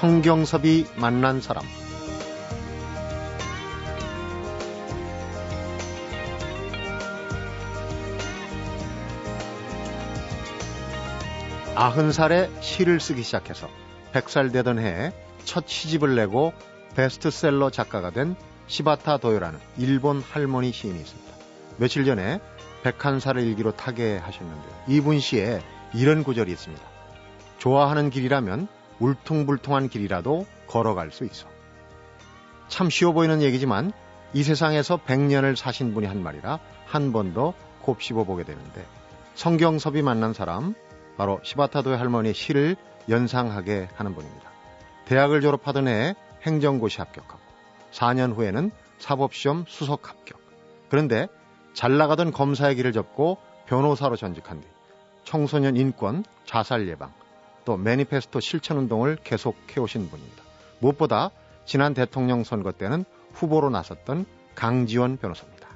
성경섭이 만난 사람 아흔 살에 시를 쓰기 시작해서 백살 되던 해에 첫 시집을 내고 베스트셀러 작가가 된 시바타 도요라는 일본 할머니 시인이 있습니다. 며칠 전에 백한사를 일기로 타계하셨는데요. 이분 시에 이런 구절이 있습니다. 좋아하는 길이라면 울퉁불퉁한 길이라도 걸어갈 수 있어. 참 쉬워 보이는 얘기지만 이 세상에서 백년을 사신 분이 한 말이라 한 번도 곱씹어 보게 되는데 성경섭이 만난 사람 바로 시바타도의 할머니의 시를 연상하게 하는 분입니다. 대학을 졸업하던 해에 행정고시 합격하고 4년 후에는 사법시험 수석 합격. 그런데 잘 나가던 검사의 길을 접고 변호사로 전직한 뒤 청소년 인권, 자살 예방, 또 매니페스토 실천 운동을 계속해 오신 분입니다. 무엇보다 지난 대통령 선거 때는 후보로 나섰던 강지원 변호사입니다.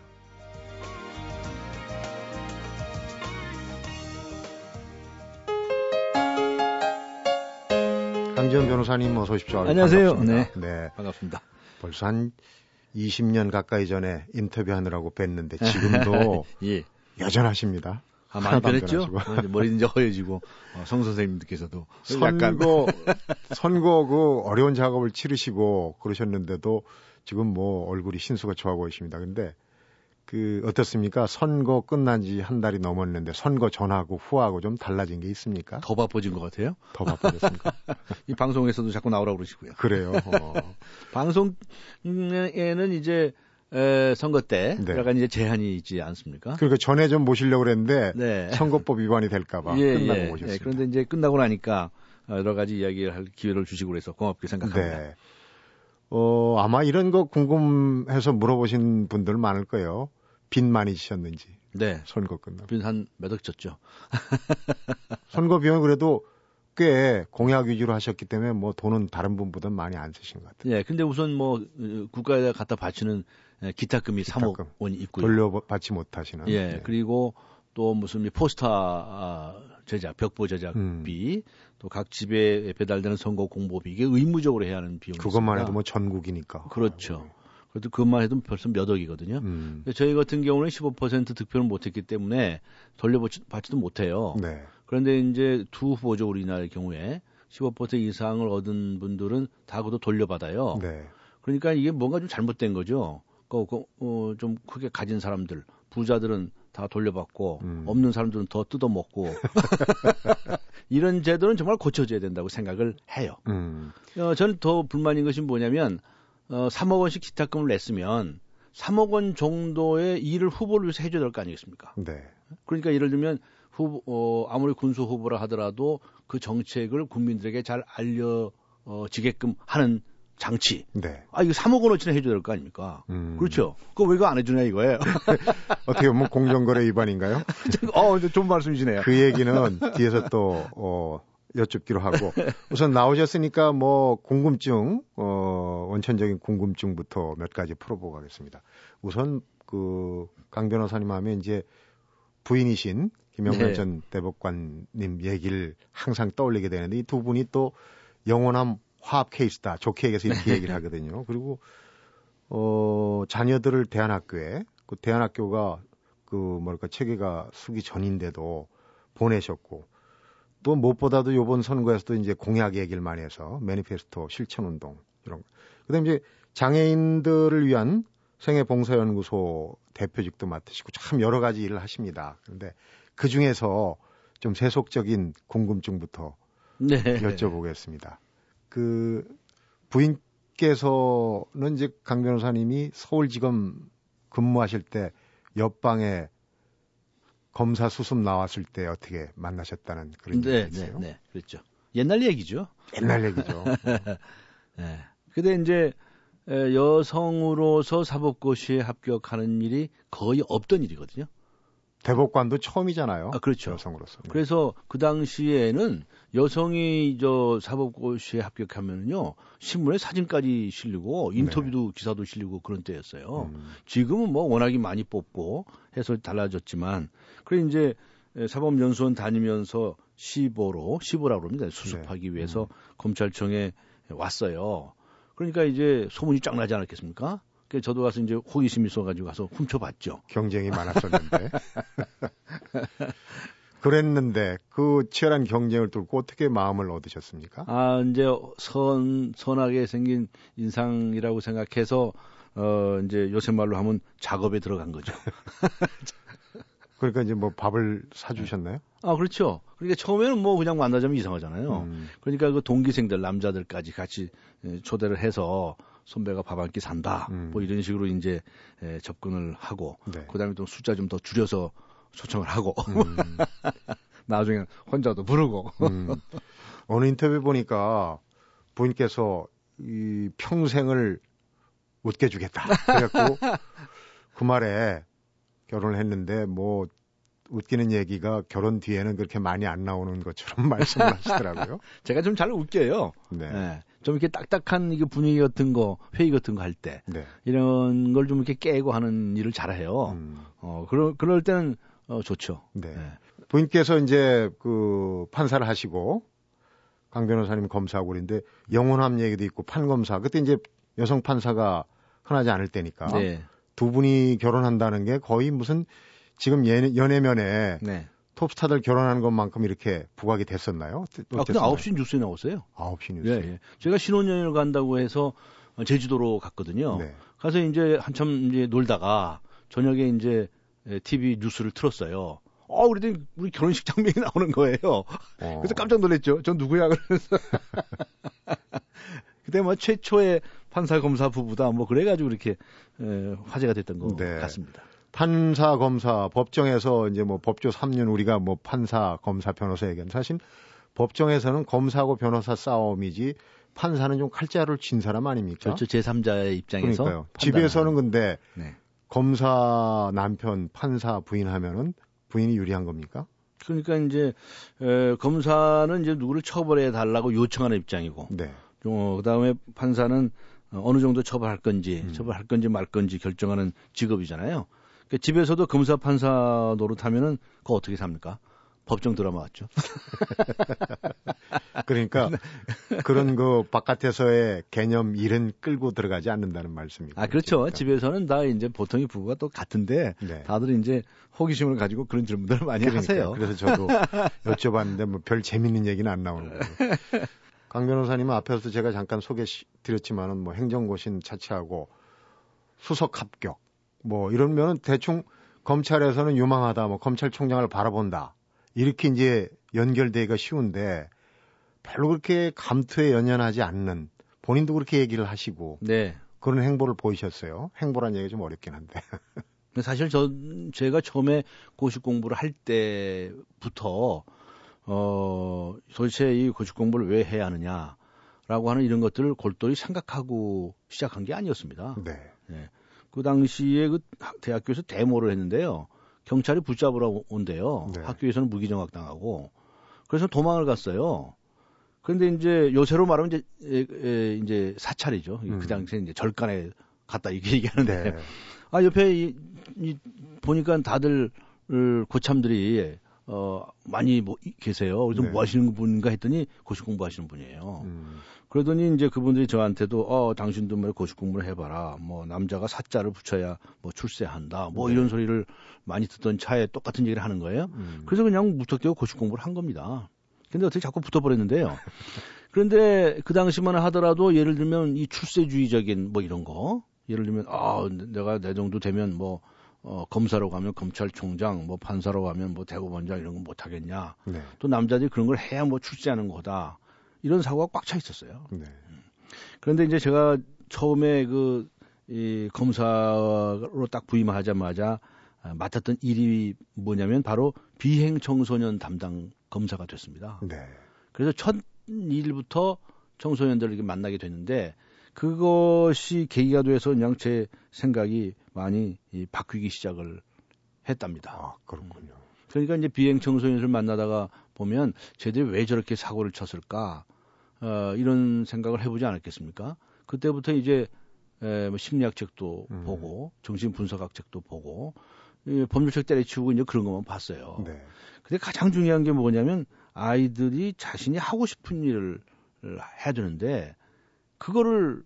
강지원 변호사님 어서 오십시오. 안녕하세요. 반갑습니다. 네. 네. 반갑습니다. 벌써 한 20년 가까이 전에 인터뷰하느라고 뵀는데 지금도 예. 여전하십니다. 아, 많이 변했죠. 어, 머리 이제 허해지고 어, 성 선생님들께서도 선거 선거 그 어려운 작업을 치르시고 그러셨는데도 지금 뭐 얼굴이 신수가 좋아 보이십니다. 근데 그 어떻습니까? 선거 끝난 지 한 달이 넘었는데 선거 전하고 후하고 좀 달라진 게 있습니까? 더 바빠진 것 같아요. 더 바빠졌습니까? 이 방송에서도 자꾸 나오라고 그러시고요. 그래요. 어. 방송에는 이제 에, 선거 때 네. 여러 가지 이제 제한이 있지 않습니까? 그러니까 전에 좀 모시려고 그랬는데 네. 선거법 위반이 될까봐 예, 끝나고 예, 모셨습니다. 예, 그런데 이제 끝나고 나니까 여러 가지 이야기를 할 기회를 주시고 그래서 고맙게 생각합니다. 네. 어, 아마 이런 거 궁금해서 물어보신 분들 많을 거예요. 빚 많이 지셨는지. 네. 선거 끝나고. 빚한 몇억 졌죠. 선거 비용 그래도 꽤 공약 위주로 하셨기 때문에 뭐 돈은 다른 분보다 많이 안 쓰신 것 같아요. 예, 근데 우선 뭐 국가에다 갖다 바치는 기타금이 기타금. 3억 원이 있고요. 돌려받지 못하시는. 예, 네. 그리고 또 무슨 포스터 아, 제작, 벽보 제작비, 음. 또각 집에 배달되는 선거 공보비 이게 의무적으로 해야 하는 비용이 그것만 해도 뭐 전국이니까. 그렇죠. 그래도 그것만 해도 벌써 몇 억이거든요. 음. 저희 같은 경우는 15% 득표를 못했기 때문에 돌려받지도 못해요. 네. 그런데 이제 두 후보죠 우리나라의 경우에 15% 이상을 얻은 분들은 다 그것도 돌려받아요. 네. 그러니까 이게 뭔가 좀 잘못된 거죠. 그, 그, 어, 좀 크게 가진 사람들, 부자들은 다 돌려받고 음. 없는 사람들은 더 뜯어먹고 이런 제도는 정말 고쳐져야 된다고 생각을 해요. 음. 어, 저는 더 불만인 것이 뭐냐면 어, 3억 원씩 기타금을 냈으면 3억 원 정도의 일을 후보를 위해서 해줘야 될 거 아니겠습니까? 네. 그러니까 예를 들면 후보, 어, 아무리 군수 후보라 하더라도 그 정책을 국민들에게 잘 알려지게끔 하는 장치. 네. 아, 이거 3억 원어치나 해줘야 될 거 아닙니까? 음. 그렇죠. 그거 왜 이거 안 해주냐 이거예요. 어떻게 보면 공정거래 위반인가요? 어, 좋은 말씀이시네요. 그 얘기는 뒤에서 또, 어, 여쭙기로 하고. 우선 나오셨으니까 뭐 궁금증, 어, 원천적인 궁금증부터 몇 가지 풀어보고 가겠습니다. 우선 그 강 변호사님 하면 이제 부인이신 김영란 네. 전 대법관님 얘기를 항상 떠올리게 되는데 이 두 분이 또 영원한 화합 케이스다. 좋게 얘기해서 이렇게 네. 얘기를 하거든요. 그리고 어 자녀들을 대안학교에 그 대안학교가 그 뭐랄까 체계가 수기 전인데도 보내셨고 또 무엇보다도 요번 선거에서도 이제 공약 얘기를 많이 해서 매니페스토 실천 운동 이런 거. 그다음에 이제 장애인들을 위한 생애 봉사 연구소 대표직도 맡으시고 참 여러 가지 일을 하십니다. 그런데 그 중에서 좀 세속적인 궁금증부터 네. 여쭤보겠습니다. 그 부인께서는 이제 강 변호사님이 서울지검 근무하실 때 옆방에 검사 수습 나왔을 때 어떻게 만나셨다는 그런 네, 얘기 있어요? 네, 네, 그렇죠. 옛날 얘기죠. 옛날 얘기죠. 네. 근데 이제 여성으로서 사법고시에 합격하는 일이 거의 없던 일이거든요. 대법관도 처음이잖아요. 아, 그렇죠. 여성으로서. 네. 그래서 그 당시에는 여성이 저 사법고시에 합격하면요 신문에 사진까지 실리고 인터뷰도 네. 기사도 실리고 그런 때였어요. 음. 지금은 뭐 워낙에 많이 뽑고 해서 달라졌지만 그래 이제 사법연수원 다니면서 시보로 시보라고 합니다. 수습하기 네. 위해서 음. 검찰청에 왔어요. 그러니까 이제 소문이 쫙 나지 않았겠습니까? 그 저도 가서 이제 호기심이 있어가지고 가서 훔쳐봤죠. 경쟁이 많았었는데. 그랬는데 그 치열한 경쟁을 뚫고 어떻게 마음을 얻으셨습니까? 아 이제 선 선하게 생긴 인상이라고 생각해서 어 이제 요새 말로 하면 작업에 들어간 거죠. 그러니까 이제 뭐 밥을 사주셨나요? 아 그렇죠. 그러니까 처음에는 뭐 그냥 만나자면 이상하잖아요. 음. 그러니까 그 동기생들 남자들까지 같이 예, 초대를 해서 선배가 밥 한 끼 산다. 음. 뭐 이런 식으로 이제 에, 접근을 하고 네. 그다음에 또 숫자 좀 더 줄여서 초청을 하고 음. 나중에 혼자도 부르고 음. 어느 인터뷰 보니까 부인께서 이 평생을 웃게 주겠다. 그래갖고 그 말에 결혼을 했는데 뭐 웃기는 얘기가 결혼 뒤에는 그렇게 많이 안 나오는 것처럼 말씀을 하시더라고요. 제가 좀 잘 웃겨요. 네. 네. 좀 이렇게 딱딱한 이게 분위기 같은 거, 회의 같은 거 할때 네. 이런 걸 좀 이렇게 깨고 하는 일을 잘해요. 음. 어, 그럴, 그럴 때는 어, 좋죠. 네. 네. 부인께서 이제 그 판사를 하시고 강 변호사님 검사하고 그런데 영혼함 얘기도 있고 판검사. 그때 이제 여성 판사가 흔하지 않을 때니까 네. 두 분이 결혼한다는 게 거의 무슨 지금 연예, 연예면에 네. 톱스타들 결혼하는 것만큼 이렇게 부각이 됐었나요? 아, 근데 9시 뉴스에 나왔어요. 9시 뉴스. 예, 예. 제가 신혼여행을 간다고 해서 제주도로 갔거든요. 네. 가서 이제 한참 이제 놀다가 저녁에 이제 TV 뉴스를 틀었어요. 어, 그랬더니 우리 결혼식 장면이 나오는 거예요. 어. 그래서 깜짝 놀랐죠. 전 누구야? 그래서. 그때 뭐 최초의 판사 검사 부부다. 뭐 그래가지고 이렇게 에, 화제가 됐던 것 네. 같습니다. 판사 검사 법정에서 이제 뭐 법조 3년 우리가 뭐 판사 검사 변호사 얘기하는 사실 법정에서는 검사하고 변호사 싸움이지 판사는 좀 칼자루를 친 사람 아닙니까? 그렇죠. 제3자의 입장에서. 그러니까요. 집에서는 근데 네. 검사 남편 판사 부인 하면은 부인이 유리한 겁니까? 그러니까 이제 에, 검사는 이제 누구를 처벌해 달라고 요청하는 입장이고, 네. 어, 그다음에 판사는 어느 정도 처벌할 건지 음. 처벌할 건지 말 건지 결정하는 직업이잖아요. 그러니까 집에서도 검사 판사 노릇하면은 그거 어떻게 삽니까? 법정 드라마 같죠. 그러니까 그런 그 바깥에서의 개념 일은 끌고 들어가지 않는다는 말씀이죠. 아 그렇죠. 그러니까. 집에서는 다 이제 보통의 부부가 또 같은데 네. 다들 이제 호기심을 가지고 그런 질문들을 많이 그러니까, 하세요. 그래서 저도 여쭤봤는데 뭐 별 재밌는 얘기는 안 나오는 거예요. 강 변호사님은 앞에서 제가 잠깐 소개 드렸지만은 뭐 행정고신 자체하고 수석 합격 뭐 이러면은 대충 검찰에서는 유망하다 뭐 검찰총장을 바라본다 이렇게 이제 연결되기가 쉬운데 별로 그렇게 감투에 연연하지 않는 본인도 그렇게 얘기를 하시고 네. 그런 행보를 보이셨어요. 행보란 얘기 좀 어렵긴 한데. 사실 저 제가 처음에 고시 공부를 할 때부터 어 도대체 이 고시 공부를 왜 해야 하느냐라고 하는 이런 것들을 골똘히 생각하고 시작한 게 아니었습니다. 네. 네. 그 당시에 그 대학교에서 데모를 했는데요. 경찰이 붙잡으러 온대요. 네. 학교에서는 무기정학 당하고. 그래서 도망을 갔어요. 그런데 이제 요새로 말하면 이제 에, 에, 이제 사찰이죠. 음. 그 당시에 이제 절간에 갔다 이렇게 얘기하는데 네. 아 옆에 이, 이 보니까 다들 고참들이 어 많이 뭐 계세요. 그래서 네. 뭐 하시는 분인가 했더니 고시 공부하시는 분이에요. 음. 그러더니 이제 그분들이 저한테도 어 당신도 뭐 고시 공부를 해봐라. 뭐 남자가 사자를 붙여야 뭐 출세한다. 뭐 네. 이런 소리를 많이 듣던 차에 똑같은 얘기를 하는 거예요. 음. 그래서 그냥 무턱대고 고시 공부를 한 겁니다. 근데 어떻게 자꾸 붙어버렸는데요. 그런데 그 당시만 하더라도 예를 들면 이 출세주의적인 뭐 이런 거 예를 들면 아 내가 내 정도 되면 뭐 어, 검사로 가면 검찰총장, 뭐 판사로 가면 뭐 대법원장 이런 거 못 하겠냐. 네. 또 남자들이 그런 걸 해야 뭐 출세하는 거다. 이런 사고가 꽉 차 있었어요. 네. 그런데 이제 제가 처음에 그, 이 검사로 딱 부임하자마자 아, 맡았던 일이 뭐냐면 바로 비행 청소년 담당 검사가 됐습니다. 네. 그래서 첫 일부터 청소년들을 이렇게 만나게 됐는데 그것이 계기가 돼서 그냥 제 생각이 많이 이, 바뀌기 시작을 했답니다. 아, 그렇군요. 그러니까 이제 비행 청소년을 만나다가 보면 쟤들이 왜 저렇게 사고를 쳤을까? 어, 이런 생각을 해보지 않았겠습니까? 그때부터 이제 에, 뭐 심리학 책도 음. 보고 정신 분석학 책도 보고 이, 법률책 때려치우고 이제 그런 것만 봤어요. 네. 근데 가장 중요한 게 뭐냐면 아이들이 자신이 하고 싶은 일을 해야 되는데 그거를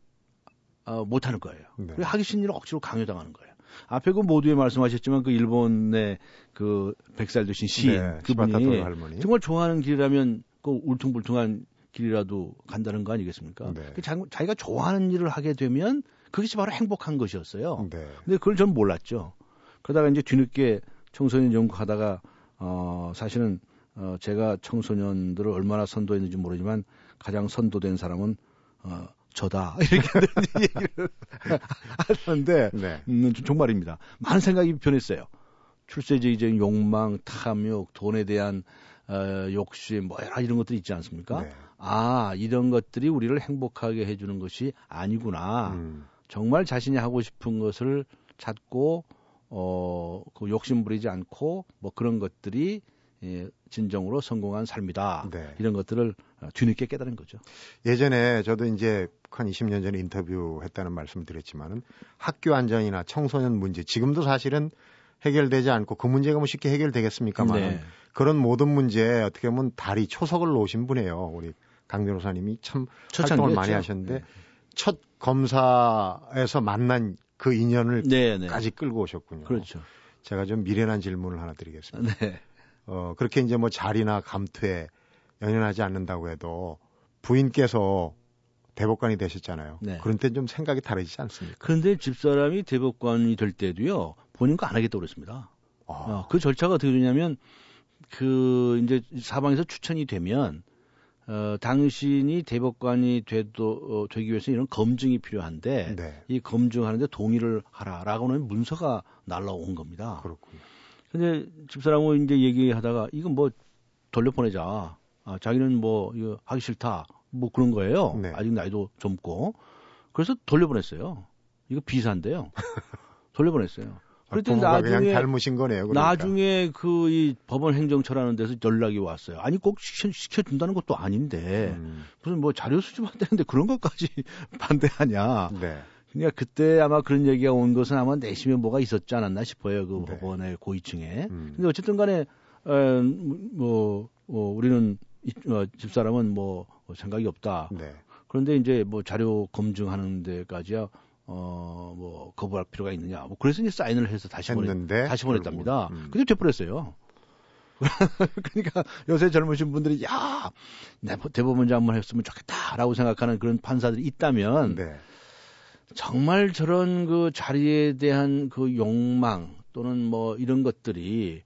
어, 못 하는 거예요. 네. 하기 싫은 일을 억지로 강요당하는 거예요. 앞에 그 모두에 말씀하셨지만 그 일본의 그 백살 되신 시인 네, 그분이 정말 좋아하는 길이라면 그 울퉁불퉁한 길이라도 간다는 거 아니겠습니까? 네. 그 자기가 좋아하는 일을 하게 되면 그것이 바로 행복한 것이었어요. 네. 근데 그걸 전 몰랐죠. 그러다가 이제 뒤늦게 청소년 연구하다가 어 사실은 어 제가 청소년들을 얼마나 선도했는지 모르지만 가장 선도된 사람은 어 저다 이렇게 얘기를 하는데 네. 음, 정말입니다. 많은 생각이 변했어요. 출세제의적인 욕망, 탐욕, 돈에 대한 어, 욕심, 뭐 여러 이런 것들이 있지 않습니까? 네. 아 이런 것들이 우리를 행복하게 해주는 것이 아니구나. 음. 정말 자신이 하고 싶은 것을 찾고 어, 그 욕심 부리지 않고 뭐 그런 것들이 예, 진정으로 성공한 삶이다. 네. 이런 것들을 뒤늦게 깨달은 거죠. 예전에 저도 이제 한 20년 전에 인터뷰했다는 말씀 을 드렸지만은 학교 안전이나 청소년 문제 지금도 사실은 해결되지 않고 그 문제가 뭐 쉽게 해결되겠습니까만 네. 그런 모든 문제에 어떻게 보면 다리 초석을 놓으신 분이에요. 우리 강 변호사님이 참 활동을 많이 하셨는데 네. 첫 검사에서 만난 그 인연을까지 네, 네. 끌고 오셨군요. 그렇죠. 제가 좀 미련한 질문을 하나 드리겠습니다. 네. 어, 그렇게 이제 뭐 자리나 감투에 연연하지 않는다고 해도 부인께서 대법관이 되셨잖아요. 네. 그런 때좀 생각이 다르지 않습니까? 그런데 집사람이 대법관이 될 때도요, 본인 거안 하겠다고 그랬습니다. 아. 어, 그 절차가 어떻게 되냐면, 그, 이제 사방에서 추천이 되면, 어, 당신이 대법관이 되도, 어, 되기 위해서 이런 검증이 필요한데, 네. 이 검증하는데 동의를 하라라고는 문서가 날라온 겁니다. 그렇군요. 근데 집사람은 이제 얘기하다가, 이건 뭐 돌려보내자. 아, 자기는 뭐, 이거 하기 싫다. 뭐 그런 거예요. 네. 아직 나이도 젊고. 그래서 돌려보냈어요. 이거 비사인데요. 돌려보냈어요. 그랬더니 아, 나중에 그냥 닮으신 거네요. 그러니까. 나중에 그 이 법원 행정처라는 데서 연락이 왔어요. 아니 꼭 시켜, 시켜 준다는 것도 아닌데 음. 무슨 뭐 자료 수집한다는데 그런 것까지 반대하냐. 네. 그러니까 그때 아마 그런 얘기가 온 것은 아마 내심에 뭐가 있었지 않았나 싶어요. 그 네. 법원의 고위층에. 음. 근데 어쨌든 간에 에, 뭐, 뭐 우리는 이, 어, 집사람은 뭐 생각이 없다. 네. 그런데 이제 뭐 자료 검증하는 데까지야 어, 뭐, 거부할 필요가 있느냐. 뭐, 그래서 이제 사인을 해서 다시 했는데, 보내, 다시 보냈답니다. 음. 근데 돼버렸어요. 그러니까 요새 젊으신 분들이, 야, 내 대법원장 한번 했으면 좋겠다라고 생각하는 그런 판사들이 있다면, 네. 정말 저런 그 자리에 대한 그 욕망 또는 뭐 이런 것들이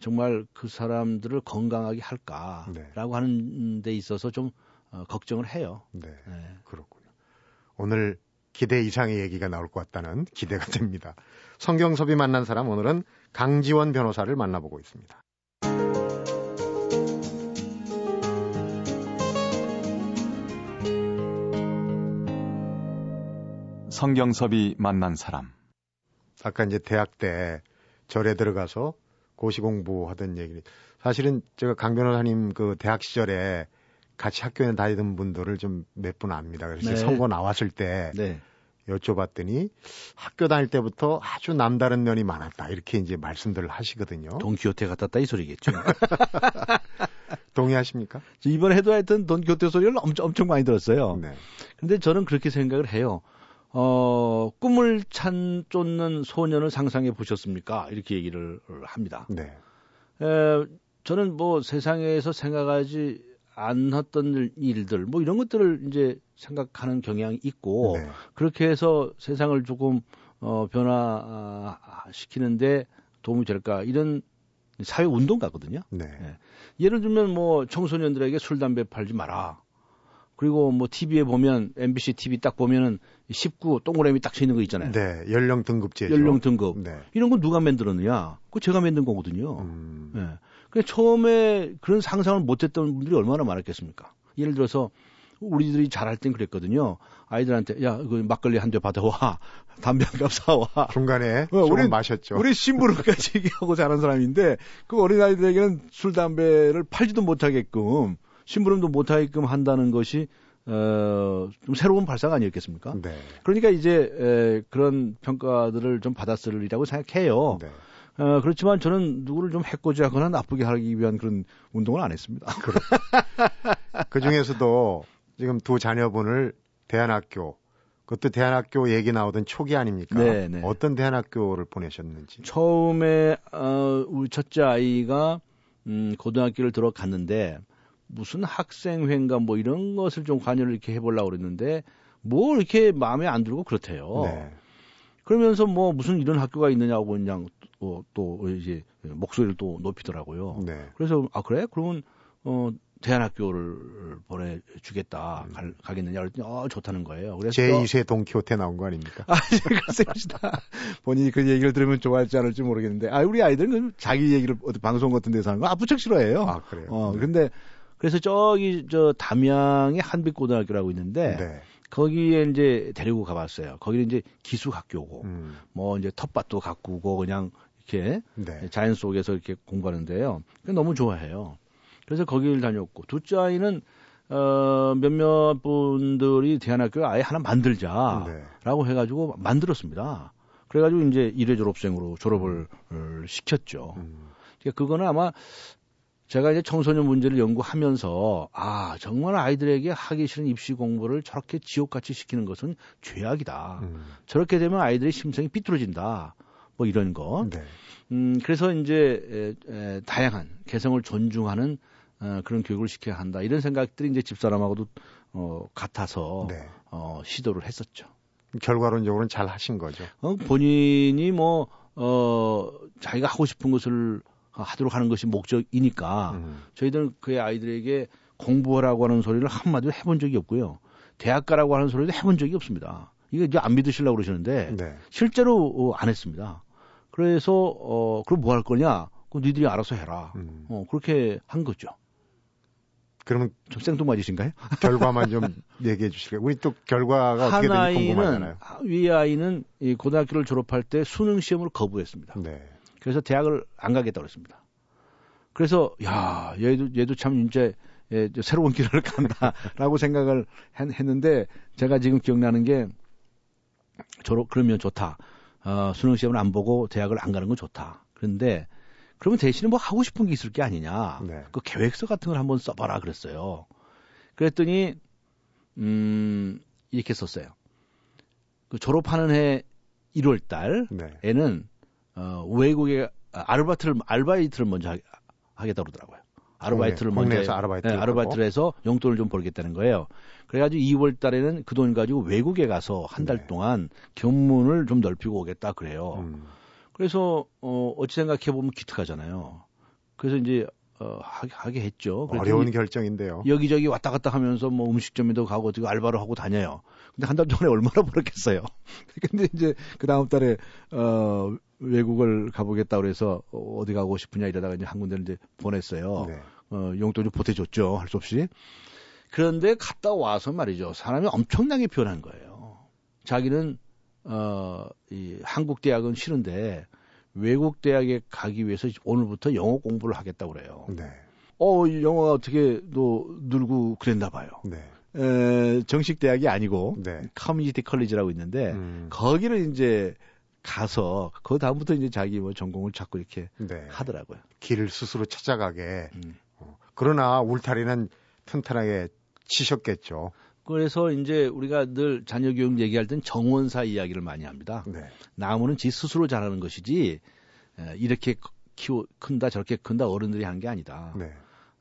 정말 그 사람들을 건강하게 할까라고 네. 하는 데 있어서 좀 어, 걱정을 해요. 네, 네. 그렇군요. 오늘 기대 이상의 얘기가 나올 것 같다는 기대가 됩니다. 성경섭이 만난 사람 오늘은 강지원 변호사를 만나보고 있습니다. 성경섭이 만난 사람. 아까 이제 대학 때 절에 들어가서 고시 공부하던 얘기. 사실은 제가 강 변호사님 그 대학 시절에 같이 학교에 다니던 분들을 좀 몇 분 압니다. 그래서 네. 선거 나왔을 때 네. 여쭤봤더니 학교 다닐 때부터 아주 남다른 면이 많았다. 이렇게 이제 말씀들을 하시거든요. 돈키호테 같았다 이 소리겠죠. 동의하십니까? 이번에 해도 하여튼 돈키호테 소리를 엄청, 엄청 많이 들었어요. 네. 근데 저는 그렇게 생각을 해요. 어, 꿈을 찬 쫓는 소년을 상상해 보셨습니까? 이렇게 얘기를 합니다. 네. 에, 저는 뭐 세상에서 생각하지 않았던 일들, 뭐 이런 것들을 이제 생각하는 경향이 있고, 네. 그렇게 해서 세상을 조금, 어, 변화시키는데 도움이 될까, 이런 사회 운동 가거든요. 네. 네. 예를 들면 뭐 청소년들에게 술, 담배 팔지 마라. 그리고 뭐 TV에 보면 MBC TV 딱 보면은 19 동그라미 딱 쳐있는 거 있잖아요. 네, 연령 등급제죠. 연령 등급. 네. 이런 건 누가 만들었느냐? 그거 제가 만든 거거든요. 음. 네. 그 처음에 그런 상상을 못했던 분들이 얼마나 많았겠습니까? 예를 들어서 우리들이 잘할 땐 그랬거든요. 아이들한테 야, 그 막걸리 한 대 받아와, 담배 한 갑 사와. 중간에 어, 우리 마셨죠. 우리 심부름까지 얘기하고 자란 사람인데 그 어린 아이들에게는 술 담배를 팔지도 못하게끔 심부름도 못하게끔 한다는 것이 어, 좀 새로운 발상 아니었겠습니까? 네. 그러니까 이제 에, 그런 평가들을 좀 받았으리라고 생각해요. 네. 어, 그렇지만 저는 누구를 좀 해코지하거나 나쁘게 하기 위한 그런 운동을 안 했습니다. 그 중에서도 지금 두 자녀분을 대안학교 그것도 대안학교 얘기 나오던 초기 아닙니까? 네, 네. 어떤 대안학교를 보내셨는지. 처음에 어, 우리 첫째 아이가 음, 고등학교를 들어갔는데 무슨 학생회인가 뭐 이런 것을 좀 관여를 이렇게 해보려고 그랬는데 뭐 이렇게 마음에 안 들고 그렇대요. 네. 그러면서 뭐 무슨 이런 학교가 있느냐고 그냥 또, 또 이제 목소리를 또 높이더라고요. 네. 그래서 아 그래? 그러면 어 대안학교를 보내주겠다 음. 가, 겠느냐 그랬더니 어 좋다는 거예요. 그래서 제2세 동키호테 나온 거 아닙니까? 아 글쎄입니다. 본인이 그 얘기를 들으면 좋아할지 않을지 모르겠는데 아 우리 아이들은 자기 얘기를 어디 방송 같은 데서 하는 거 아부쩍 싫어해요. 아 그래요. 어 네. 근데 그래서 저기 저 담양의 한빛고등학교라고 있는데 네. 거기에 이제 데리고 가봤어요. 거기는 이제 기숙학교고 음. 뭐 이제 텃밭도 가꾸고 그냥 이렇게 네. 자연 속에서 이렇게 공부하는데요. 너무 좋아해요. 그래서 거기를 다녔고 둘째 아이는 어, 몇몇 분들이 대안학교 아예 하나 만들자라고 네. 해가지고 만들었습니다. 그래가지고 이제 일회 졸업생으로 졸업을 음. 시켰죠. 음. 그러니까 그거는 아마 제가 이제 청소년 문제를 연구하면서 아 정말 아이들에게 하기 싫은 입시 공부를 저렇게 지옥같이 시키는 것은 죄악이다. 음. 저렇게 되면 아이들의 심성이 삐뚤어진다. 뭐 이런 거. 네. 음 그래서 이제 에, 에, 다양한 개성을 존중하는 어, 그런 교육을 시켜야 한다. 이런 생각들이 이제 집사람하고도 어, 같아서 네. 어, 시도를 했었죠. 결과론적으로는 잘 하신 거죠. 어, 본인이 뭐, 어, 자기가 하고 싶은 것을 하도록 하는 것이 목적이니까 음. 저희들은 그의 아이들에게 공부하라고 하는 소리를 한마디도 해본 적이 없고요. 대학 가라고 하는 소리도 해본 적이 없습니다. 이게 이제 안 믿으시려고 그러시는데 네. 실제로 어, 안 했습니다. 그래서 어 그럼 뭐 할 거냐? 그럼 니들이 알아서 해라. 음. 어 그렇게 한 거죠. 그러면 좀 생뚱맞으신가요? 결과만 좀 얘기해 주실까요? 우리 또 결과가 어떻게 되는지 궁금하잖아요. 위 아이는 이 고등학교를 졸업할 때 수능 시험을 거부했습니다. 네. 그래서 대학을 안 가겠다고 했습니다. 그래서 야 얘도 얘도 참 진짜 예, 새로운 길을 간다라고 생각을 했, 는데 제가 지금 기억나는 게 졸업 그러면 좋다. 어, 수능 시험을 안 보고 대학을 안 가는 건 좋다. 그런데 그러면 대신에 뭐 하고 싶은 게 있을 게 아니냐. 네. 그 계획서 같은 걸 한번 써봐라 그랬어요. 그랬더니 음 이렇게 썼어요. 그 졸업하는 해 1월 달에는 네. 어, 외국에 아르바이트를 아르바이트를 먼저 하, 겠다 그러더라고요. 아르바이트를 국내, 먼저 아르바이트 네, 아르바이트를 해서 용돈을 좀 벌겠다는 거예요. 그래가지고 2월 달에는 그 돈 가지고 외국에 가서 한달 네. 동안 견문을 좀 넓히고 오겠다 그래요. 음. 그래서 어 어찌 생각해 보면 기특하잖아요. 그래서 이제 어 하게, 했죠. 어려운 결정인데요. 여기저기 왔다 갔다 하면서 뭐 음식점에도 가고 어떻게 알바를 하고 다녀요. 근데 한 달 동안에 얼마나 벌었겠어요. 근데 이제 그 다음 달에 어 외국을 가보겠다 그래서 어디 가고 싶으냐 이러다가 이제 한 군데를 이제 보냈어요. 네. 어 용돈 좀 보태줬죠. 할 수 없이. 그런데 갔다 와서 말이죠. 사람이 엄청나게 변한 거예요. 자기는 어, 이 한국 대학은 싫은데 외국 대학에 가기 위해서 오늘부터 영어 공부를 하겠다고 그래요. 네. 어, 영어가 어떻게 또 늘고 그랬나 봐요. 네. 에, 정식 대학이 아니고 네. 커뮤니티 컬리지라고 있는데 음. 거기를 이제 가서 그 다음부터 이제 자기 뭐 전공을 찾고 이렇게 네. 하더라고요. 길을 스스로 찾아가게. 음. 어. 그러나 울타리는 튼튼하게 치셨겠죠. 그래서 이제 우리가 늘 자녀 교육 얘기할 땐 정원사 이야기를 많이 합니다. 네. 나무는 지 스스로 자라는 것이지 이렇게 키워 큰다 저렇게 큰다 어른들이 한 게 아니다. 네.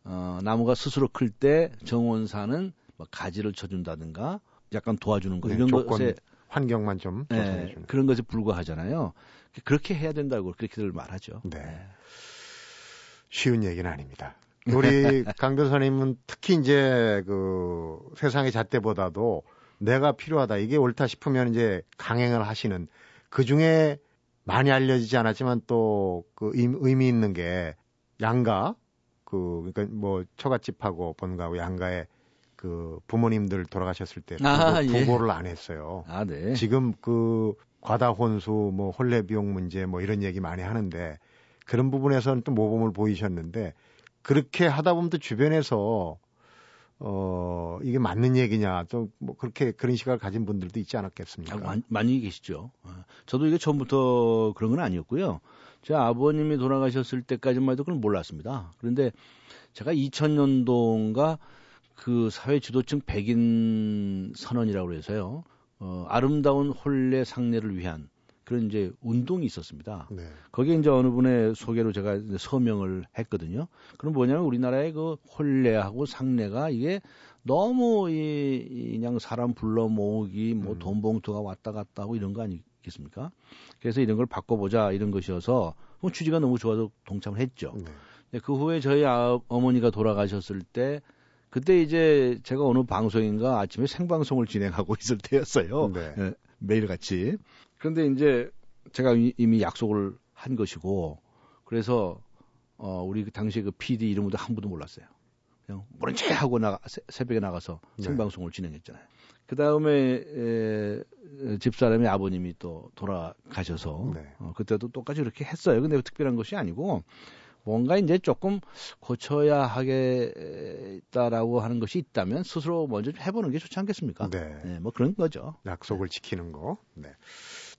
어, 나무가 스스로 클 때 정원사는 뭐 가지를 쳐준다든가 약간 도와주는 거 네, 이런 것에 환경만 좀 네, 그런 것에 불과하잖아요. 그렇게 해야 된다고 그렇게들 말하죠. 네. 네. 쉬운 얘기는 아닙니다. 우리 강 교사님은 특히 이제 그 세상의 잣대보다도 내가 필요하다 이게 옳다 싶으면 이제 강행을 하시는 그 중에 많이 알려지지 않았지만 또 그 의미 있는 게 양가 그 그러니까 뭐 처갓집하고 본가하고 양가에 그 부모님들 돌아가셨을 때 아, 부고, 예. 부고를 안 했어요. 아, 네. 지금 그 과다 혼수 뭐 혼례 비용 문제 뭐 이런 얘기 많이 하는데 그런 부분에서는 또 모범을 보이셨는데 그렇게 하다 보면 또 주변에서 어, 이게 맞는 얘기냐, 또, 뭐, 그렇게, 그런 시각을 가진 분들도 있지 않았겠습니까? 아, 많이, 계시죠. 어, 저도 이게 처음부터 그런 건 아니었고요. 제 아버님이 돌아가셨을 때까지만 해도 그건 몰랐습니다. 그런데 제가 2000년도인가 그 사회 지도층 백인 선언이라고 해서요. 어, 아름다운 혼례 상례를 위한 그런 이제 운동이 있었습니다. 네. 거기에 이제 어느 분의 소개로 제가 서명을 했거든요. 그럼 뭐냐면 우리나라의 그 혼례하고 상례가 이게 너무 이, 그냥 사람 불러 모으기, 뭐 음. 돈봉투가 왔다 갔다 하고 이런 거 아니겠습니까? 그래서 이런 걸 바꿔보자 이런 것이어서 뭐 취지가 너무 좋아서 동참을 했죠. 네. 그 후에 저희 아, 어머니가 돌아가셨을 때 그때 이제 제가 어느 방송인가 아침에 생방송을 진행하고 있을 때였어요. 네. 네, 매일같이. 그런데 이제 제가 이미 약속을 한 것이고 그래서 어 우리 그 당시에 그 PD 이름도 한 분도 몰랐어요. 그냥 모른 체 하고 나가 새벽에 나가서 네. 생방송을 진행했잖아요. 그 다음에 집사람이 아버님이 또 돌아가셔서 네. 어, 그때도 똑같이 그렇게 했어요. 근데 특별한 것이 아니고 뭔가 이제 조금 고쳐야 하겠다라고 하는 것이 있다면 스스로 먼저 해보는 게 좋지 않겠습니까? 네. 네. 뭐 그런 거죠. 약속을 네. 지키는 거. 네.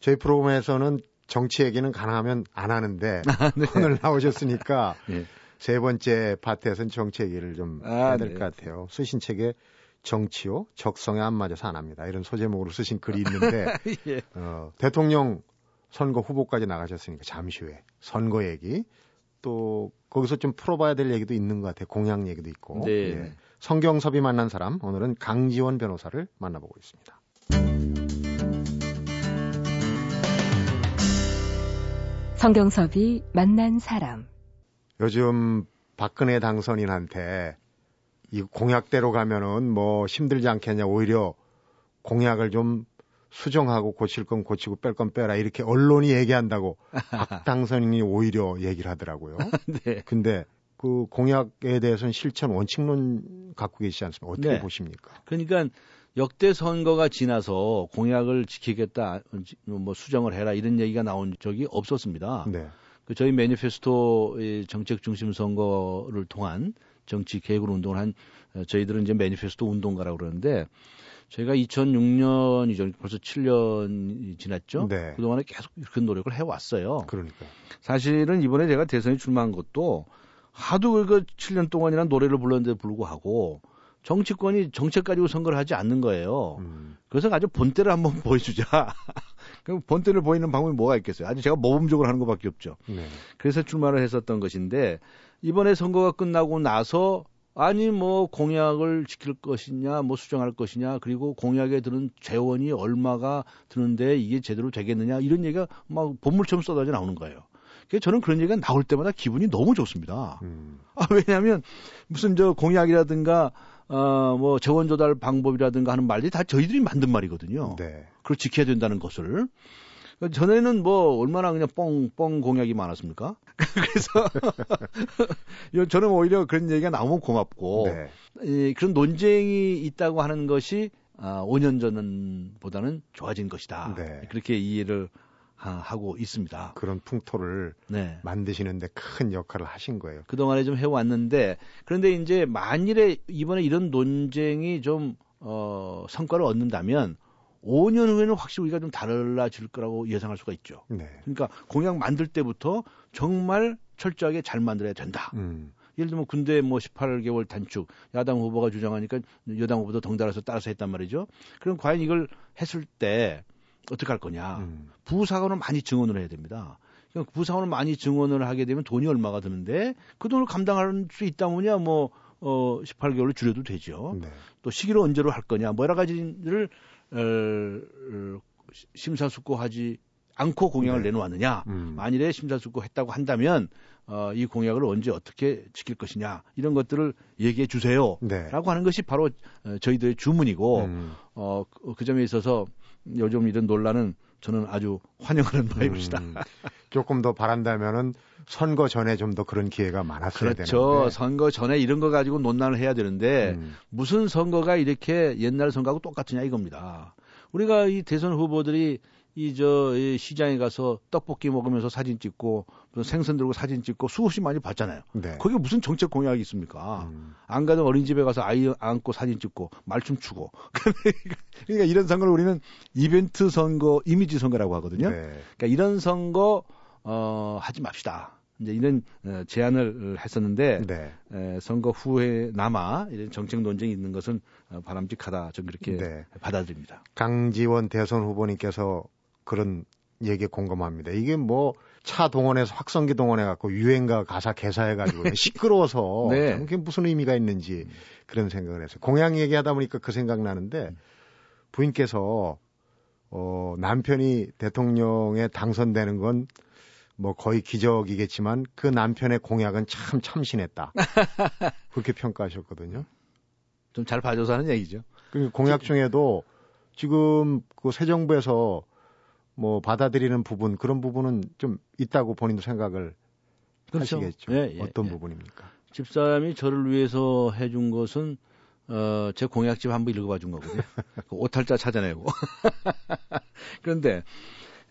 저희 프로그램에서는 정치 얘기는 가능하면 안 하는데 아, 네. 오늘 나오셨으니까 네. 세 번째 파트에서는 정치 얘기를 좀 아, 해야 될것 네. 같아요. 쓰신 책에 정치요 적성에 안 맞아서 안 합니다. 이런 소제목으로 쓰신 글이 있는데 예. 어, 대통령 선거 후보까지 나가셨으니까 잠시 후에 선거 얘기 또 거기서 좀 풀어봐야 될 얘기도 있는 것 같아요. 공약 얘기도 있고. 네. 예. 성경섭이 만난 사람 오늘은 강지원 변호사를 만나보고 있습니다. 성경섭이 만난 사람. 요즘 박근혜 당선인한테 이 공약대로 가면은 뭐 힘들지 않겠냐 오히려 공약을 좀 수정하고 고칠 건 고치고 뺄 건 빼라 이렇게 언론이 얘기한다고 박 당선인이 오히려 얘기를 하더라고요. 네. 근데 그 공약에 대해서는 실천 원칙론 갖고 계시지 않습니까? 어떻게 네. 보십니까? 그러니까 역대 선거가 지나서 공약을 지키겠다, 뭐 수정을 해라 이런 얘기가 나온 적이 없었습니다. 네. 그 저희 매니페스토 정책 중심 선거를 통한 정치 계획을 운동을 한 저희들은 이제 매니페스토 운동가라고 그러는데 저희가 2006년이죠. 벌써 7년이 지났죠. 네. 그동안에 계속 이렇게 노력을 해왔어요. 그러니까. 사실은 이번에 제가 대선에 출마한 것도 하도 그 7년 동안이란 노래를 불렀는데 불구하고 정치권이 정책 가지고 선거를 하지 않는 거예요. 음. 그래서 아주 본때를 한번 보여주자. 그럼 본때를 보이는 방법이 뭐가 있겠어요? 아주 제가 모범적으로 하는 것밖에 없죠. 네. 그래서 출마를 했었던 것인데 이번에 선거가 끝나고 나서 아니 뭐 공약을 지킬 것이냐 뭐 수정할 것이냐 그리고 공약에 드는 재원이 얼마가 드는데 이게 제대로 되겠느냐 이런 얘기가 막 본물처럼 쏟아져 나오는 거예요. 그래서 저는 그런 얘기가 나올 때마다 기분이 너무 좋습니다. 음. 아, 왜냐하면 무슨 저 공약이라든가 어, 뭐 재원 조달 방법이라든가 하는 말들이 다 저희들이 만든 말이거든요. 네. 그걸 지켜야 된다는 것을. 전에는 뭐 얼마나 그냥 뻥뻥 공약이 많았습니까? 그래서 저는 오히려 그런 얘기가 너무 고맙고 네. 이, 그런 논쟁이 있다고 하는 것이 아, 5년 전보다는 좋아진 것이다. 네. 그렇게 이해를 아, 하고 있습니다. 그런 풍토를 네. 만드시는데 큰 역할을 하신 거예요. 그동안에 좀 해왔는데 그런데 이제 만일에 이번에 이런 논쟁이 좀 어, 성과를 얻는다면 5년 후에는 확실히 우리가 좀 달라질 거라고 예상할 수가 있죠. 네. 그러니까 공약 만들 때부터 정말 철저하게 잘 만들어야 된다. 음. 예를 들면 군대 뭐 18개월 단축 야당 후보가 주장하니까 여당 후보도 덩달아서 따라서 했단 말이죠. 그럼 과연 이걸 했을 때 어떻게 할 거냐. 음. 부사관을 많이 증언을 해야 됩니다. 그러니까 부사관을 많이 증언을 하게 되면 돈이 얼마가 드는데 그 돈을 감당할 수 있다면야 뭐 어, 18개월로 줄여도 되죠. 네. 또 시기를 언제로 할 거냐, 뭐 여러 가지를 어, 어, 심사숙고하지 않고 공약을 네. 내놓았느냐. 음. 만일에 심사숙고했다고 한다면 어, 이 공약을 언제 어떻게 지킬 것이냐 이런 것들을 얘기해 주세요라고 네. 하는 것이 바로 어, 저희들의 주문이고 음. 어, 그, 그 점에 있어서 요즘 이런 논란은 저는 아주 환영하는 바입니다. 음, 조금 더 바란다면은 선거 전에 좀 더 그런 기회가 많았어야 그렇죠. 되는데. 선거 전에 이런 거 가지고 논란을 해야 되는데 음. 무슨 선거가 이렇게 옛날 선거하고 똑같으냐 이겁니다. 우리가 이 대선 후보들이 이저 이 시장에 가서 떡볶이 먹으면서 사진 찍고 생선 들고 사진 찍고 수없이 많이 봤잖아요. 네. 거기에 무슨 정책 공약이 있습니까? 음. 안 가던 어린이집에 가서 아이 안고 사진 찍고 말춤 추고. 그러니까 이런 선거를 우리는 이벤트 선거, 이미지 선거라고 하거든요. 네. 그러니까 이런 선거 어 하지 맙시다. 이제 이런 어, 제안을 했었는데 네. 에, 선거 후에 남아 이런 정책 논쟁이 있는 것은 어, 바람직하다. 좀 그렇게 네. 받아들입니다. 강지원 대선 후보님께서 그런 얘기에 공감합니다. 이게 뭐 차 동원해서 확성기 동원해 갖고 유행가 가사 개사해 가지고 시끄러워서 네. 그게 무슨 의미가 있는지 그런 생각을 했어요. 공약 얘기하다 보니까 그 생각 나는데 부인께서 어 남편이 대통령에 당선되는 건 뭐 거의 기적이겠지만 그 남편의 공약은 참 참신했다. 그렇게 평가하셨거든요. 좀 잘 봐줘서 하는 얘기죠. 그 공약 중에도 지금 그 새 정부에서 뭐 받아들이는 부분 그런 부분은 좀 있다고 본인도 생각을 그렇죠. 하시겠죠. 예, 예, 어떤 예. 부분입니까? 집사람이 저를 위해서 해준 것은 어, 제 공약집 한번 읽어봐 준 거거든요. 그 오탈자 찾아내고. 그런데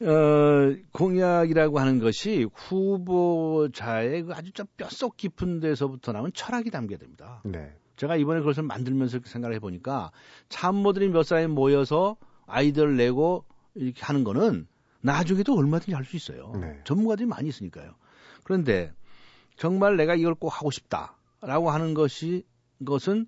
어, 공약이라고 하는 것이 후보자의 그 아주 좀 뼛속 깊은 데서부터 나온 철학이 담겨야 됩니다. 네. 제가 이번에 그것을 만들면서 생각을 해보니까 참모들이 몇 사람이 모여서 아이디어를 내고 이렇게 하는 거는 나중에도 얼마든지 할 수 있어요. 네. 전문가들이 많이 있으니까요. 그런데 정말 내가 이걸 꼭 하고 싶다라고 하는 것이 것은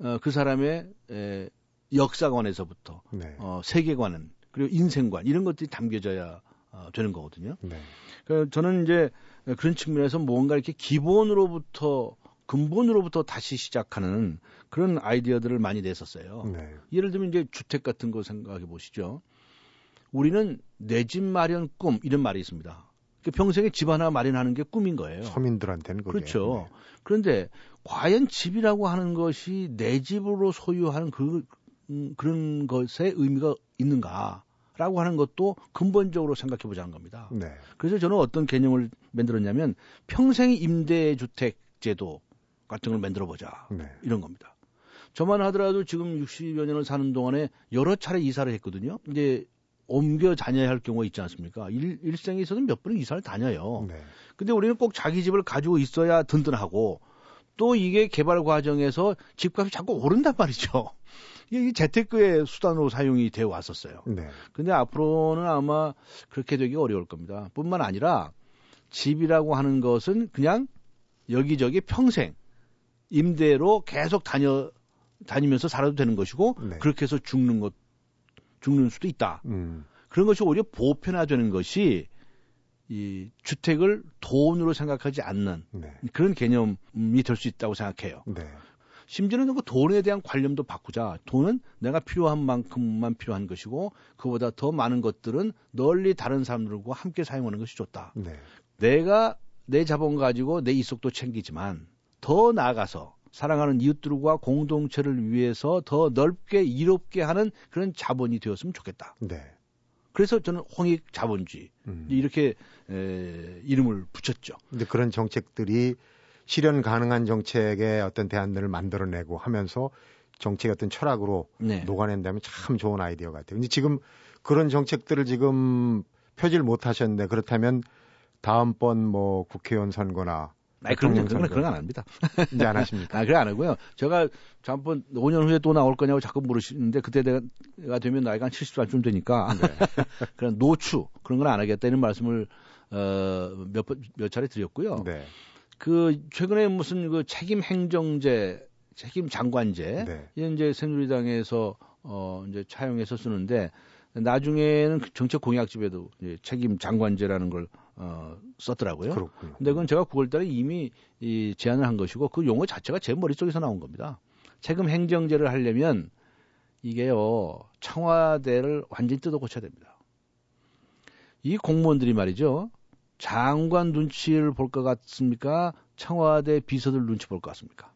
어, 그 사람의 에, 역사관에서부터 네. 어, 세계관은 그리고 인생관 이런 것들이 담겨져야 어, 되는 거거든요. 네. 그 저는 이제 그런 측면에서 뭔가 이렇게 기본으로부터 근본으로부터 다시 시작하는 그런 아이디어들을 많이 냈었어요. 네. 예를 들면 이제 주택 같은 거 생각해 보시죠. 우리는 내 집 마련 꿈 이런 말이 있습니다. 그 평생에 집 하나 마련하는 게 꿈인 거예요. 서민들한테는 그게. 그렇죠. 네. 그런데 과연 집이라고 하는 것이 내 집으로 소유하는 그 음, 그런 것에 의미가 있는가라고 하는 것도 근본적으로 생각해 보자는 겁니다. 네. 그래서 저는 어떤 개념을 만들었냐면 평생 임대 주택 제도 같은 걸 만들어 보자. 네. 이런 겁니다. 저만 하더라도 지금 60여 년을 사는 동안에 여러 차례 이사를 했거든요. 이제 옮겨 다녀야 할 경우가 있지 않습니까? 일, 일생에 있어서 몇 번은 이사를 다녀요. 네. 근데 우리는 꼭 자기 집을 가지고 있어야 든든하고 또 이게 개발 과정에서 집값이 자꾸 오른단 말이죠. 이게 재테크의 수단으로 사용이 되어 왔었어요. 네. 근데 앞으로는 아마 그렇게 되기 어려울 겁니다. 뿐만 아니라 집이라고 하는 것은 그냥 여기저기 평생 임대로 계속 다녀 다니면서 살아도 되는 것이고 네. 그렇게 해서 죽는 것 죽는 수도 있다. 음. 그런 것이 오히려 보편화되는 것이 이 주택을 돈으로 생각하지 않는 네. 그런 개념이 될 수 있다고 생각해요. 네. 심지어는 그 돈에 대한 관념도 바꾸자. 돈은 내가 필요한 만큼만 필요한 것이고 그보다 더 많은 것들은 널리 다른 사람들과 함께 사용하는 것이 좋다. 네. 내가 내 자본 가지고 내 이속도 챙기지만 더 나아가서 사랑하는 이웃들과 공동체를 위해서 더 넓게 이롭게 하는 그런 자본이 되었으면 좋겠다. 네. 그래서 저는 홍익 자본주의 음. 이렇게 에, 이름을 붙였죠. 근데 그런 정책들이 실현 가능한 정책의 어떤 대안들을 만들어내고 하면서 정책의 어떤 철학으로 네. 녹아낸다면 참 좋은 아이디어 같아요. 근데 지금 그런 정책들을 지금 표지를 못 하셨는데 그렇다면 다음번 뭐 국회의원 선거나 아니, 그런, 그런, 그런 건안 합니다. 이제 안 하십니까? 아, 그래 안 하고요. 제가 잠번 5년 후에 또 나올 거냐고 자꾸 물으시는데 그때 내가 되면 나이가 한 70살쯤 되니까 네. 그런 노추 그런 건 안 하겠다는 말씀을 어, 몇, 몇 차례 드렸고요. 네. 그 최근에 무슨 그 책임 행정제, 책임 장관제 네. 이런 이제 새누리당에서 어 이제 차용해서 쓰는데 나중에는 그 정책 공약집에도 이제 책임 장관제라는 걸 어, 썼더라고요. 그렇군요. 근데 그건 제가 9월달에 이미 이 제안을 한 것이고 그 용어 자체가 제 머릿속에서 나온 겁니다. 세금 행정제를 하려면 이게요 청와대를 완전히 뜯어 고쳐야 됩니다. 이 공무원들이 말이죠 장관 눈치를 볼 것 같습니까? 청와대 비서들 눈치 볼 것 같습니까?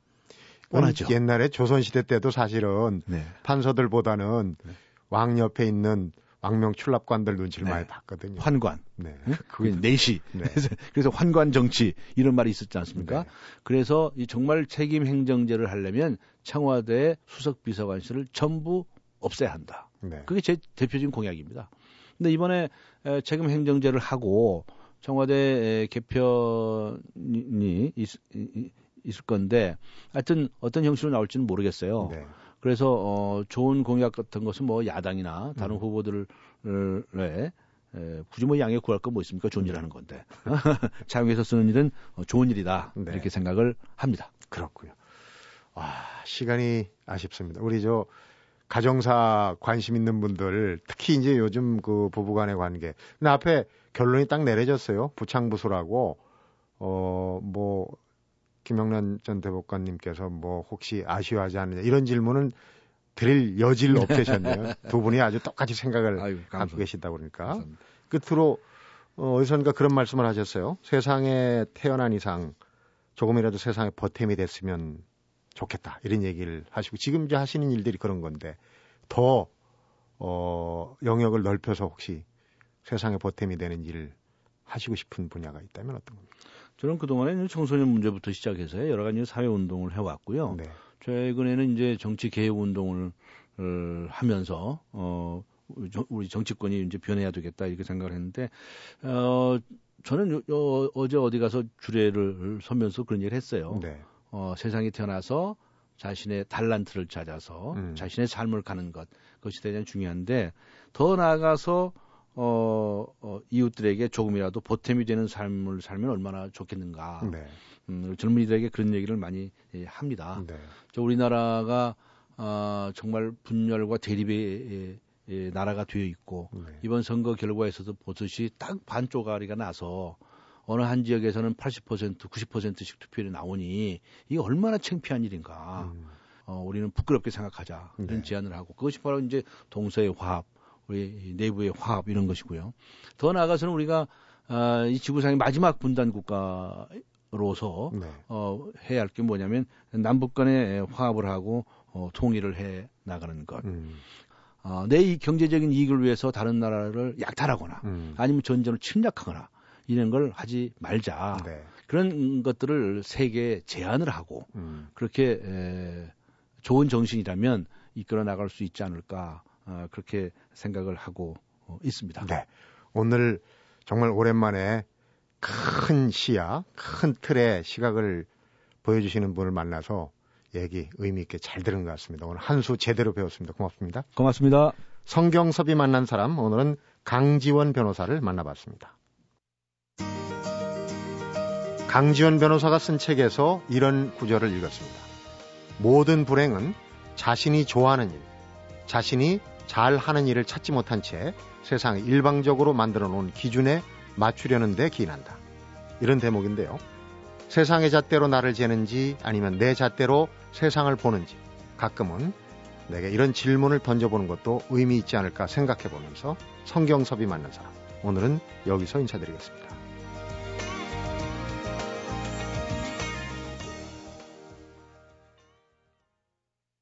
원하죠. 옛날에 조선시대 때도 사실은 네. 판서들보다는 네. 왕 옆에 있는 왕명 출납관들 눈치를 네. 많이 봤거든요. 환관. 네. 그게 내시. 네. 그래서 환관 정치 이런 말이 있었지 않습니까? 네. 그래서 이 정말 책임 행정제를 하려면 청와대 수석 비서관실을 전부 없애야 한다. 네. 그게 제 대표적인 공약입니다. 근데 이번에 책임 행정제를 하고 청와대 개편이 있, 있을 건데 하여튼 어떤 형식으로 나올지는 모르겠어요. 네. 그래서 어 좋은 공약 같은 것은 뭐 야당이나 다른 음. 후보들의 에, 굳이 뭐 양해 구할 거뭐 있습니까? 좋은 일 하는 건데. 자영에서 쓰는 일은 어, 좋은 일이다. 네. 이렇게 생각을 합니다. 그렇고요. 와, 시간이 아쉽습니다. 우리 저 가정사 관심 있는 분들 특히 이제 요즘 그 부부 간의 관계. 근데 앞에 결론이 딱 내려졌어요. 부창부수라고 어 뭐 김영란 전 대법관님께서 뭐 혹시 아쉬워하지 않느냐 이런 질문은 드릴 여지를 없애셨네요. 두 분이 아주 똑같이 생각을 아유, 갖고 계시다 그러니까 감사합니다. 끝으로 어, 어디선가 그런 말씀을 하셨어요. 세상에 태어난 이상 조금이라도 세상에 보탬이 됐으면 좋겠다 이런 얘기를 하시고 지금 이제 하시는 일들이 그런 건데 더 어, 영역을 넓혀서 혹시 세상에 보탬이 되는 일을 하시고 싶은 분야가 있다면 어떤 겁니까? 저는 그동안에 청소년 문제부터 시작해서 여러 가지 사회 운동을 해왔고요. 네. 최근에는 이제 정치 개혁 운동을 어, 하면서 어 우리 정치권이 이제 변해야 되겠다 이렇게 생각을 했는데 어 저는 요, 어제 어디 가서 주례를 서면서 그런 얘기를 했어요. 네. 어 세상에 태어나서 자신의 달란트를 찾아서 음. 자신의 삶을 가는 것 그것이 대단히 중요한데 더 나아가서 어, 어, 이웃들에게 조금이라도 보탬이 되는 삶을 살면 얼마나 좋겠는가. 네. 음, 젊은이들에게 그런 얘기를 많이 예, 합니다. 네. 저 우리나라가 어, 정말 분열과 대립의 예, 예, 나라가 되어 있고 네. 이번 선거 결과에서도 보듯이 딱 반쪽아리가 나서 어느 한 지역에서는 80% 90%씩 투표율이 나오니 이게 얼마나 창피한 일인가. 음. 어, 우리는 부끄럽게 생각하자 이런 네. 제안을 하고 그것이 바로 이제 동서의 화합 우리 내부의 화합 이런 것이고요. 더 나아가서는 우리가 어, 이 지구상의 마지막 분단 국가로서 네. 어, 해야 할 게 뭐냐면 남북 간의 화합을 하고 어, 통일을 해 나가는 것. 음. 어, 내 경제적인 이익을 위해서 다른 나라를 약탈하거나 음. 아니면 전쟁을 침략하거나 이런 걸 하지 말자. 네. 그런 것들을 세계에 제안을 하고 음. 그렇게 에, 좋은 정신이라면 이끌어 나갈 수 있지 않을까 어, 그렇게 생각을 하고 어, 있습니다. 네. 오늘 정말 오랜만에 큰 시야, 큰 틀의 시각을 보여주시는 분을 만나서 얘기 의미 있게 잘 들은 것 같습니다. 오늘 한 수 제대로 배웠습니다. 고맙습니다. 고맙습니다. 성경섭이 만난 사람 오늘은 강지원 변호사를 만나봤습니다. 강지원 변호사가 쓴 책에서 이런 구절을 읽었습니다. 모든 불행은 자신이 좋아하는 일, 자신이 잘 하는 일을 찾지 못한 채 세상에 일방적으로 만들어 놓은 기준에 맞추려는 데 기인한다. 이런 대목인데요. 세상의 잣대로 나를 재는지 아니면 내 잣대로 세상을 보는지 가끔은 내게 이런 질문을 던져보는 것도 의미 있지 않을까 생각해 보면서 성경섭이 맞는 사람. 오늘은 여기서 인사드리겠습니다.